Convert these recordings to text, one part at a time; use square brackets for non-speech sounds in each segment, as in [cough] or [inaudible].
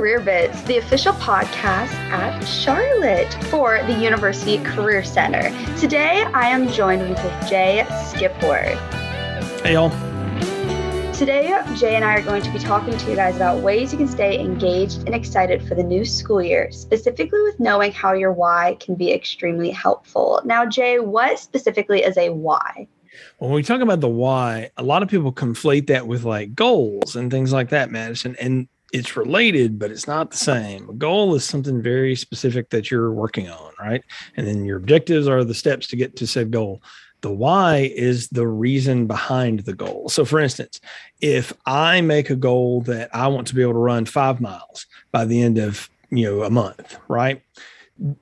Career Bits, the official podcast at Charlotte for the University Career Center. Today, I am joined with Jay Skipward. Hey, y'all. Today, Jay and I are going to be talking to you guys about ways you can stay engaged and excited for the new school year, specifically with knowing how your why can be extremely helpful. Now, Jay, what specifically is a why? When we talk about the why, a lot of people conflate that with like goals and things like that, Madison. And it's related, but it's not the same. A goal is something very specific that you're working on, right? And then your objectives are the steps to get to said goal. The why is the reason behind the goal. So, for instance, if I make a goal that I want to be able to run five miles by the end of you know a month, right?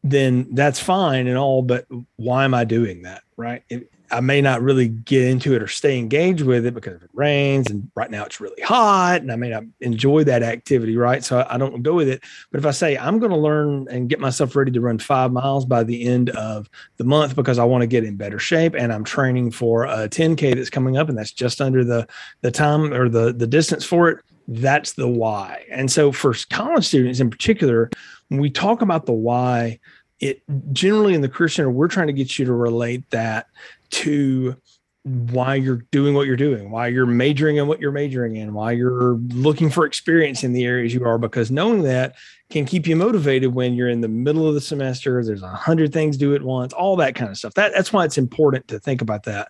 Then that's fine and all, but why am I doing that, right? It, I may not really get into it or stay engaged with it because if it rains and right now it's really hot and I may not enjoy that activity, right? So I don't go with it. But if I say I'm going to learn and get myself ready to run five miles by the end of the month because I want to get in better shape and I'm training for a 10K that's coming up and that's just under the the time or the the distance for it, that's the why. And so for college students in particular, when we talk about the why, it generally in the career center, we're trying to get you to relate that to why you're doing what you're doing, why you're majoring in what you're majoring in, why you're looking for experience in the areas you are, because knowing that can keep you motivated when you're in the middle of the semester. There's a hundred things due at once, all that kind of stuff. That, that's why it's important to think about that.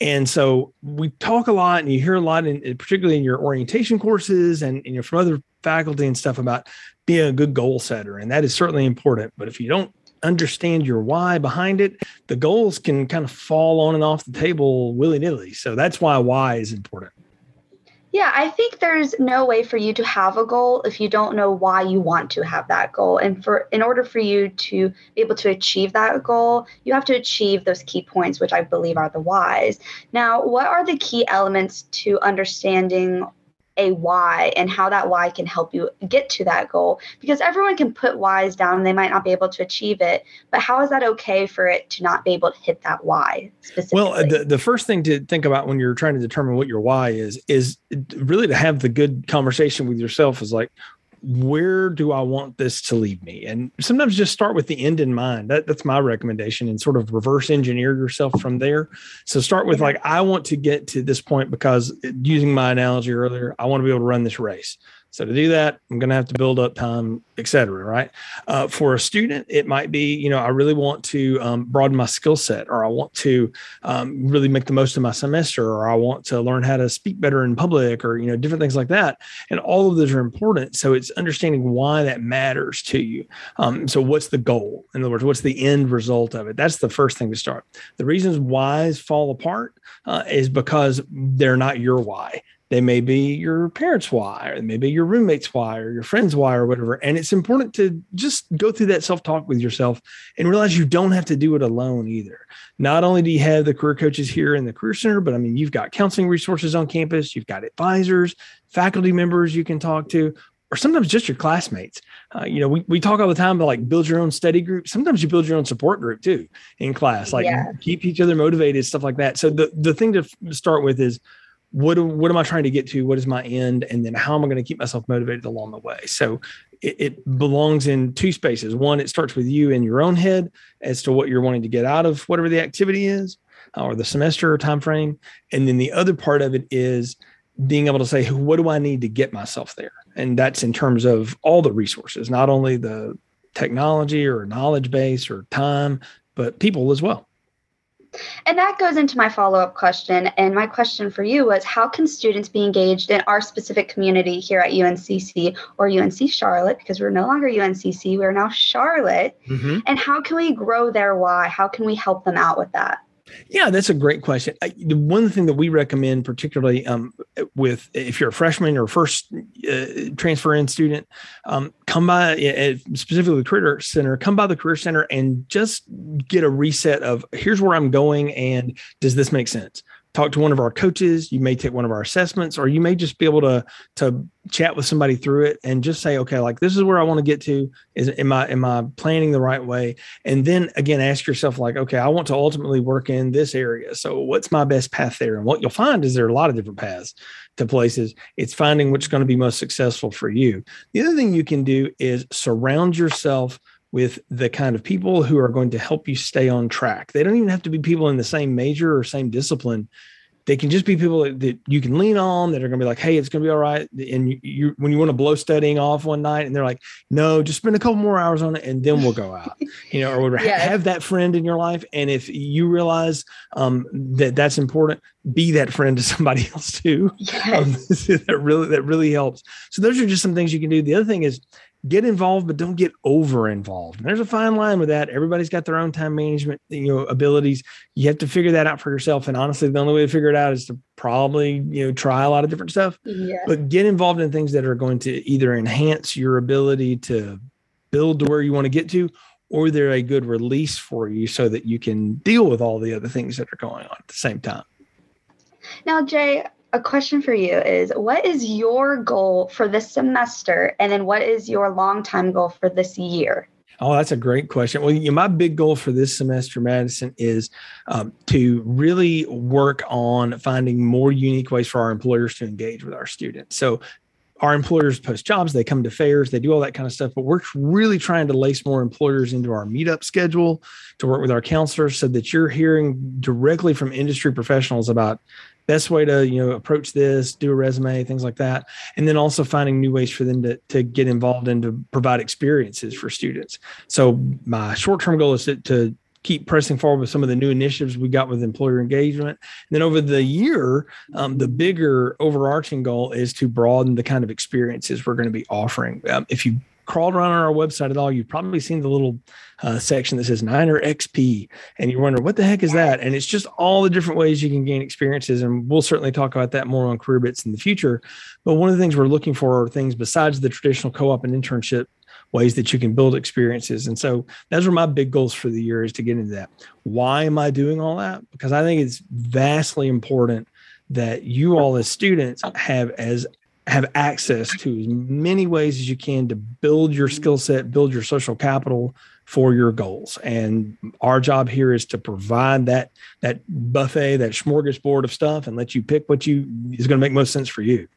And so we talk a lot and you hear a lot, in, particularly in your orientation courses and you know from other faculty and stuff about being a good goal setter. And that is certainly important. But if you don't understand your why behind it, the goals can kind of fall on and off the table willy nilly. So that's why why is important. Yeah, I think there's no way for you to have a goal if you don't know why you want to have that goal. And for in order for you to be able to achieve that goal, you have to achieve those key points, which I believe are the whys. Now, what are the key elements to understanding a why and how that why can help you get to that goal. Because everyone can put whys down and they might not be able to achieve it but how is that okay for it to not be able to hit that why specifically? Well the, the first thing to think about when you're trying to determine what your why is is really to have the good conversation with yourself is like where do I want this to lead me? And sometimes just start with the end in mind. That, that's my recommendation and sort of reverse engineer yourself from there. So start with like, I want to get to this point because uh, using my analogy earlier, I want to be able to run this race. So to do that, I'm going to have to build up time, et cetera. Right. Uh, for a student, it might be, you know, I really want to um, broaden my skill set, or I want to um, really make the most of my semester, or I want to learn how to speak better in public, or you know, different things like that. And all of those are important. So it's understanding why that matters to you. Um, so what's the goal? In other words, what's the end result of it? That's the first thing to start. The reasons whys fall apart uh, is because they're not your why they may be your parents' why, or maybe your roommates' why, or your friends' why, or whatever. And it's important to just go through that self talk with yourself and realize you don't have to do it alone either. Not only do you have the career coaches here in the Career Center, but I mean, you've got counseling resources on campus, you've got advisors, faculty members you can talk to, or sometimes just your classmates. Uh, you know, we, we talk all the time about like build your own study group. Sometimes you build your own support group too in class, like yeah. keep each other motivated, stuff like that. So the, the thing to start with is what what am I trying to get to? What is my end? And then how am I going to keep myself motivated along the way? So it, it, belongs in two spaces. One, it starts with you in your own head as to what you're wanting to get out of whatever the activity is, or the semester or time frame. And then the other part of it is being able to say, what do I need to get myself there? And that's in terms of all the resources, not only the technology or knowledge base or time, but people as well. And that goes into my follow up question. And my question for you was how can students be engaged in our specific community here at UNCC or UNC Charlotte? Because we're no longer UNCC, we're now Charlotte. Mm-hmm. And how can we grow their why? How can we help them out with that? Yeah, that's a great question. I, one thing that we recommend, particularly um, with if you're a freshman or first uh, transfer in student, um, come by uh, specifically the career center. Come by the career center and just get a reset of here's where I'm going and does this make sense? Talk to one of our coaches. You may take one of our assessments, or you may just be able to to chat with somebody through it and just say, okay, like this is where I want to get to. Is am I am I planning the right way? And then again, ask yourself, like, okay, I want to ultimately work in this area. So what's my best path there? And what you'll find is there are a lot of different paths to places. It's finding what's going to be most successful for you. The other thing you can do is surround yourself with the kind of people who are going to help you stay on track. They don't even have to be people in the same major or same discipline. They can just be people that, you can lean on that are going to be like, "Hey, it's going to be all right." And you, you, when you want to blow studying off one night, and they're like, "No, just spend a couple more hours on it, and then we'll go [laughs] out." You know, or whatever. Yes. Have that friend in your life, and if you realize um, that that's important, be that friend to somebody [laughs] else too. Yes. Um, [laughs] that really that really helps. So those are just some things you can do. The other thing is get involved, but don't get over involved. there's a fine line with that. Everybody's got their own time management, you know, abilities. You have to figure that out for yourself. And honestly, the only way to figure it out is to probably, you know, try a lot of different stuff. Yeah. But get involved in things that are going to either enhance your ability to build to where you want to get to, or they're a good release for you so that you can deal with all the other things that are going on at the same time. Now, Jay, a question for you is what is your goal for this semester and then what is your long time goal for this year Oh, that's a great question. Well, you my big goal for this semester, Madison, is um, to really work on finding more unique ways for our employers to engage with our students. So, our employers post jobs, they come to fairs, they do all that kind of stuff. But we're really trying to lace more employers into our meetup schedule to work with our counselors so that you're hearing directly from industry professionals about best way to you know approach this do a resume things like that and then also finding new ways for them to, to get involved and to provide experiences for students so my short-term goal is to, to keep pressing forward with some of the new initiatives we got with employer engagement. And then over the year, um, the bigger overarching goal is to broaden the kind of experiences we're going to be offering. Um, if you crawled around on our website at all, you've probably seen the little uh, section that says Niner XP, and you're wondering what the heck is that? And it's just all the different ways you can gain experiences. And we'll certainly talk about that more on Career Bits in the future. But one of the things we're looking for are things besides the traditional co-op and internship ways that you can build experiences. And so those are my big goals for the year is to get into that. Why am I doing all that? Because I think it's vastly important that you all as students have as have access to as many ways as you can to build your skill set, build your social capital for your goals. And our job here is to provide that that buffet, that smorgasbord of stuff, and let you pick what you is going to make most sense for you.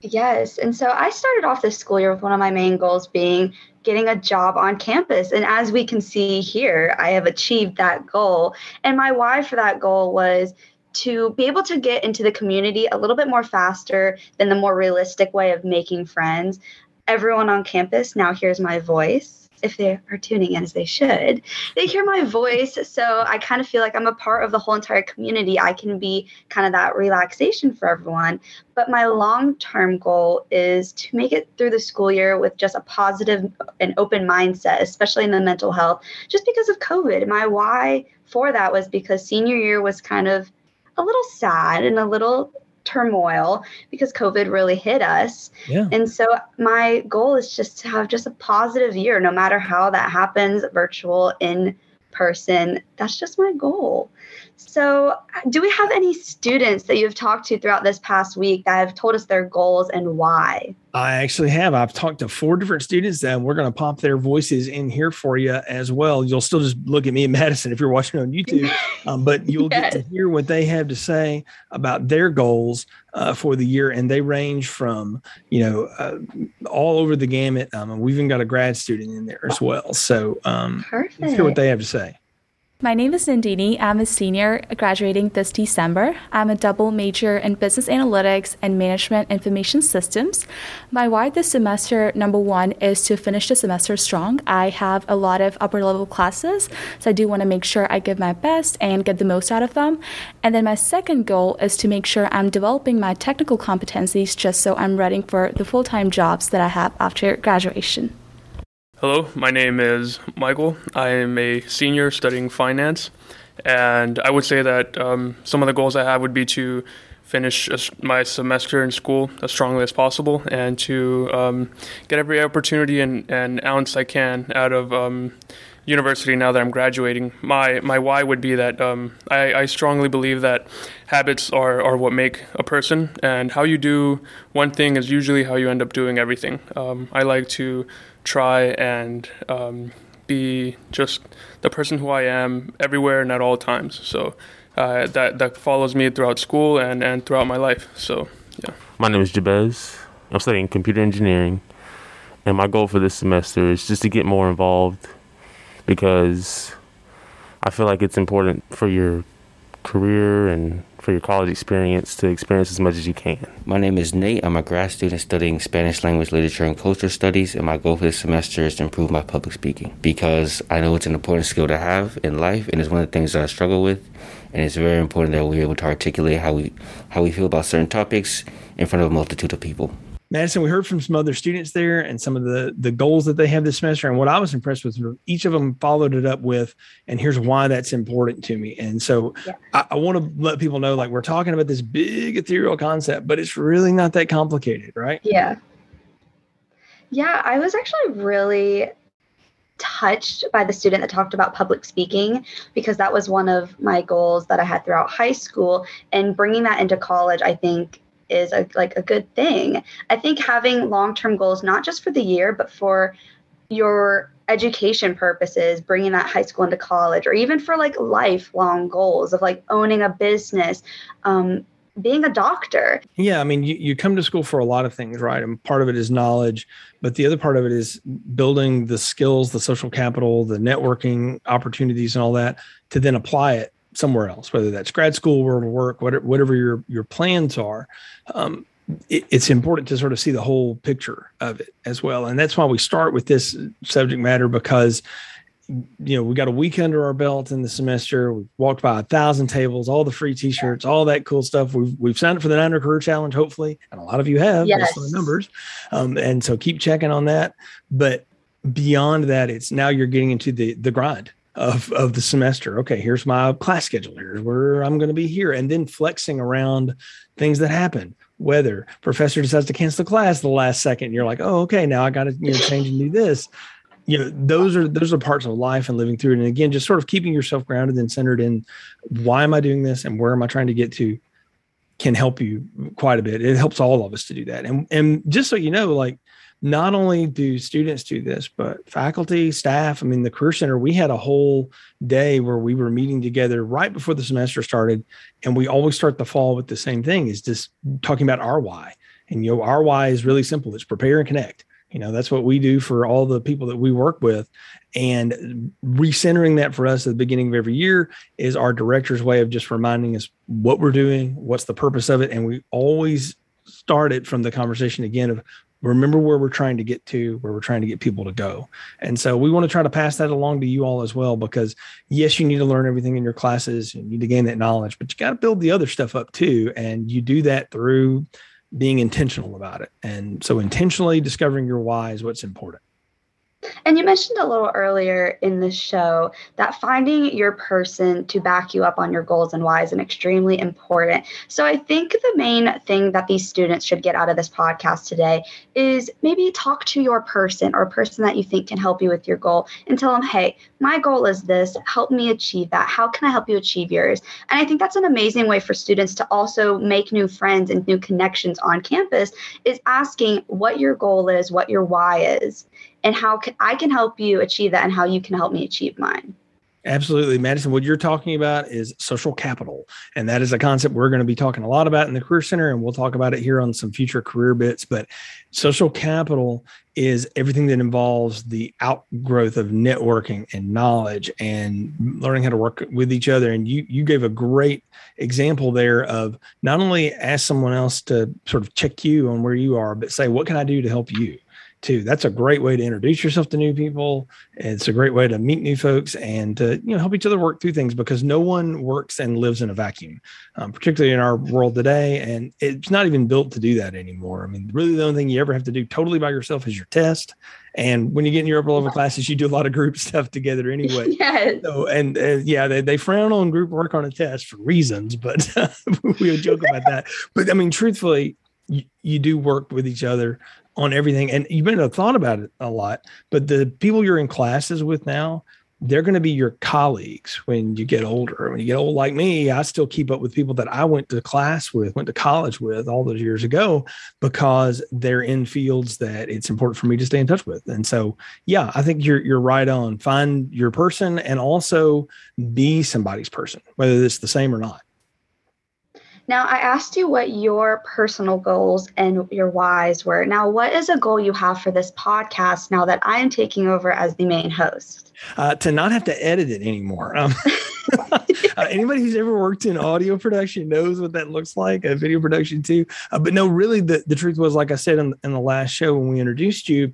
Yes. And so I started off this school year with one of my main goals being getting a job on campus. And as we can see here, I have achieved that goal. And my why for that goal was to be able to get into the community a little bit more faster than the more realistic way of making friends. Everyone on campus now hears my voice. If they are tuning in as they should, they hear my voice. So I kind of feel like I'm a part of the whole entire community. I can be kind of that relaxation for everyone. But my long term goal is to make it through the school year with just a positive and open mindset, especially in the mental health, just because of COVID. My why for that was because senior year was kind of a little sad and a little turmoil because COVID really hit us. Yeah. And so my goal is just to have just a positive year, no matter how that happens, virtual, in person. That's just my goal. So, do we have any students that you've talked to throughout this past week that have told us their goals and why? I actually have. I've talked to four different students, and we're going to pop their voices in here for you as well. You'll still just look at me and [laughs] Madison if you're watching on YouTube, [laughs] um, but you'll yes. get to hear what they have to say about their goals uh, for the year, and they range from you know uh, all over the gamut. Um, we've even got a grad student in there as well. So, um, let's hear what they have to say. My name is Nandini. I'm a senior graduating this December. I'm a double major in business analytics and management information systems. My why this semester, number one, is to finish the semester strong. I have a lot of upper level classes, so I do want to make sure I give my best and get the most out of them. And then my second goal is to make sure I'm developing my technical competencies just so I'm ready for the full time jobs that I have after graduation. Hello, my name is Michael. I am a senior studying finance, and I would say that um, some of the goals I have would be to finish my semester in school as strongly as possible and to um, get every opportunity and, and ounce I can out of um, university now that I'm graduating. My my why would be that um, I, I strongly believe that habits are, are what make a person, and how you do one thing is usually how you end up doing everything. Um, I like to try and um, be just the person who I am everywhere and at all times. So uh, that that follows me throughout school and, and throughout my life. So yeah. My name is Jabez. I'm studying computer engineering, and my goal for this semester is just to get more involved because I feel like it's important for your career and for your college experience to experience as much as you can. My name is Nate. I'm a grad student studying Spanish language, literature, and culture studies, and my goal for this semester is to improve my public speaking because I know it's an important skill to have in life, and it's one of the things that I struggle with. And it's very important that we're able to articulate how we how we feel about certain topics in front of a multitude of people. Madison, we heard from some other students there and some of the the goals that they have this semester. And what I was impressed with, each of them followed it up with, and here's why that's important to me. And so yeah. I, I want to let people know, like we're talking about this big ethereal concept, but it's really not that complicated, right? Yeah. Yeah, I was actually really touched by the student that talked about public speaking because that was one of my goals that I had throughout high school. And bringing that into college, I think is a, like a good thing. I think having long-term goals, not just for the year, but for your education purposes, bringing that high school into college, or even for like lifelong goals of like owning a business, um, being a doctor. Yeah, I mean, you, you come to school for a lot of things, right? And part of it is knowledge, but the other part of it is building the skills, the social capital, the networking opportunities, and all that to then apply it somewhere else, whether that's grad school or work, whatever, whatever your your plans are. Um, it, it's important to sort of see the whole picture of it as well, and that's why we start with this subject matter because you know we got a week under our belt in the semester. We've walked by a thousand tables, all the free T-shirts, all that cool stuff. We've we've signed up for the Niner Career Challenge, hopefully, and a lot of you have yes. based numbers. Um, and so keep checking on that. But beyond that, it's now you're getting into the the grind of of the semester. Okay, here's my class schedule. Here's where I'm going to be here, and then flexing around things that happen. Whether professor decides to cancel the class the last second, you're like, oh, okay, now I got to you know change and do this. You know, those are those are parts of life and living through it. And again, just sort of keeping yourself grounded and centered in why am I doing this and where am I trying to get to can help you quite a bit. It helps all of us to do that. And and just so you know, like not only do students do this, but faculty, staff. I mean, the Career Center, we had a whole day where we were meeting together right before the semester started. And we always start the fall with the same thing is just talking about our why. And, you know, our why is really simple it's prepare and connect. You know, that's what we do for all the people that we work with. And recentering that for us at the beginning of every year is our director's way of just reminding us what we're doing, what's the purpose of it. And we always start it from the conversation again of remember where we're trying to get to where we're trying to get people to go. And so we want to try to pass that along to you all as well because yes you need to learn everything in your classes you need to gain that knowledge but you got to build the other stuff up too and you do that through being intentional about it. And so intentionally discovering your why is what's important and you mentioned a little earlier in the show that finding your person to back you up on your goals and why is an extremely important. So I think the main thing that these students should get out of this podcast today is maybe talk to your person or a person that you think can help you with your goal and tell them, hey, my goal is this, help me achieve that. How can I help you achieve yours? And I think that's an amazing way for students to also make new friends and new connections on campus is asking what your goal is, what your why is and how I can help you achieve that and how you can help me achieve mine. Absolutely. Madison, what you're talking about is social capital. And that is a concept we're going to be talking a lot about in the Career Center. And we'll talk about it here on some future career bits. But social capital is everything that involves the outgrowth of networking and knowledge and learning how to work with each other. And you, you gave a great example there of not only ask someone else to sort of check you on where you are, but say, what can I do to help you? Too. That's a great way to introduce yourself to new people. It's a great way to meet new folks and to you know help each other work through things because no one works and lives in a vacuum, um, particularly in our world today. And it's not even built to do that anymore. I mean, really, the only thing you ever have to do totally by yourself is your test. And when you get in your upper level classes, you do a lot of group [laughs] stuff together anyway. [laughs] Yes. So, and uh, yeah, they, they frown on group work on a test for reasons, but [laughs] we joke about that. But I mean, truthfully, you, you do work with each other on everything. And you may not have thought about it a lot, but the people you're in classes with now, they're going to be your colleagues when you get older. When you get old like me, I still keep up with people that I went to class with, went to college with all those years ago because they're in fields that it's important for me to stay in touch with. And so, yeah, I think you're you're right on. Find your person and also be somebody's person, whether it's the same or not. Now, I asked you what your personal goals and your whys were. Now, what is a goal you have for this podcast now that I am taking over as the main host? Uh, to not have to edit it anymore. Um, [laughs] uh, anybody who's ever worked in audio production knows what that looks like, a video production too. Uh, but no, really, the, the truth was, like I said in, in the last show when we introduced you,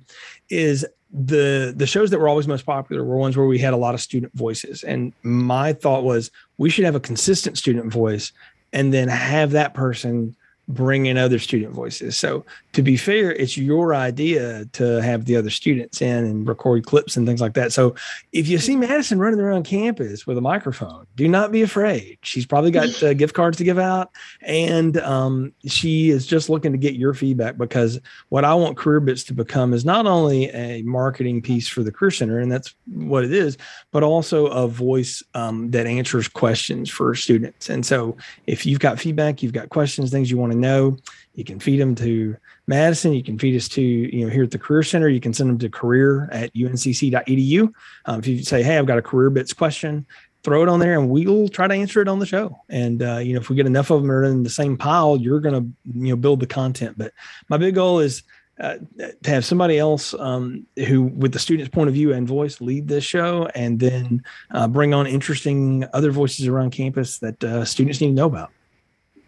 is the the shows that were always most popular were ones where we had a lot of student voices and my thought was we should have a consistent student voice and then have that person bring in other student voices. So to be fair, it's your idea to have the other students in and record clips and things like that. So if you see Madison running around campus with a microphone, do not be afraid. She's probably got uh, gift cards to give out, and um, she is just looking to get your feedback because what I want Career Bits to become is not only a marketing piece for the Career Center, and that's what it is, but also a voice um, that answers questions for students. And so if you've got feedback, you've got questions, things you want to know, you can feed them to Madison. You can feed us to, you know, here at the Career Center. You can send them to career at uncc.edu. Um, if you say, hey, I've got a career bits question, throw it on there and we'll try to answer it on the show. And, uh, you know, if we get enough of them are in the same pile, you're going to, you know, build the content. But my big goal is, uh, to have somebody else um, who, with the student's point of view and voice, lead this show, and then uh, bring on interesting other voices around campus that uh, students need to know about.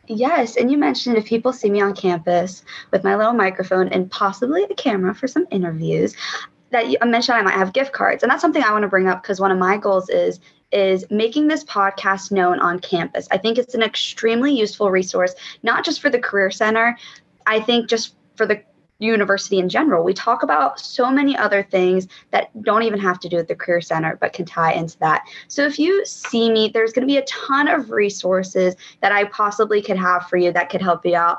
Yes, and you mentioned if people see me on campus with my little microphone and possibly a camera for some interviews, that you mentioned I might have gift cards, and that's something I want to bring up because one of my goals is is making this podcast known on campus. I think it's an extremely useful resource, not just for the Career Center. I think just for the university in general. We talk about so many other things that don't even have to do with the Career Center, but can tie into that. So if you see me, there's going to be a ton of resources that I possibly could have for you that could help you out.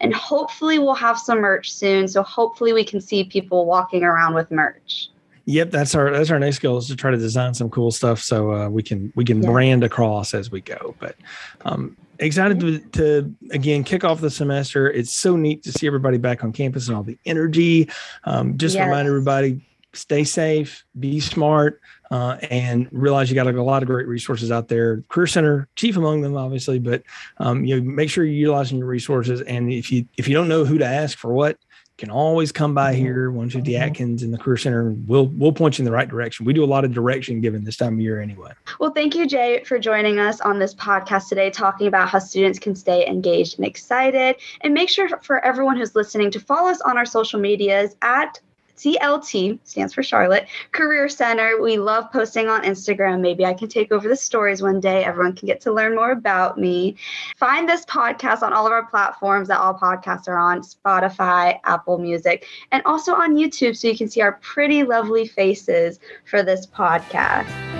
And hopefully, we'll have some merch soon. So hopefully, we can see people walking around with merch. Yep, that's our that's our next goal is to try to design some cool stuff so uh, we can we can yeah. brand across as we go. But um, excited to, to, again kick off the semester. It's so neat to see everybody back on campus and all the energy. Um, just yes. remind everybody stay safe, be smart, uh, and realize you got a, lot of great resources out there. Career Center, chief among them, obviously, but um, you know, make sure you're utilizing your resources. And if you if you don't know who to ask for what, can always come by mm-hmm. here, 150 mm-hmm. Atkins in the Career Center. We'll we'll point you in the right direction. We do a lot of direction given this time of year anyway. Well, thank you, Jay, for joining us on this podcast today, talking about how students can stay engaged and excited. And make sure for everyone who's listening to follow us on our social medias at CLT stands for Charlotte Career Center. We love posting on Instagram. Maybe I can take over the stories one day. Everyone can get to learn more about me. Find this podcast on all of our platforms that all podcasts are on Spotify, Apple Music, and also on YouTube so you can see our pretty lovely faces for this podcast.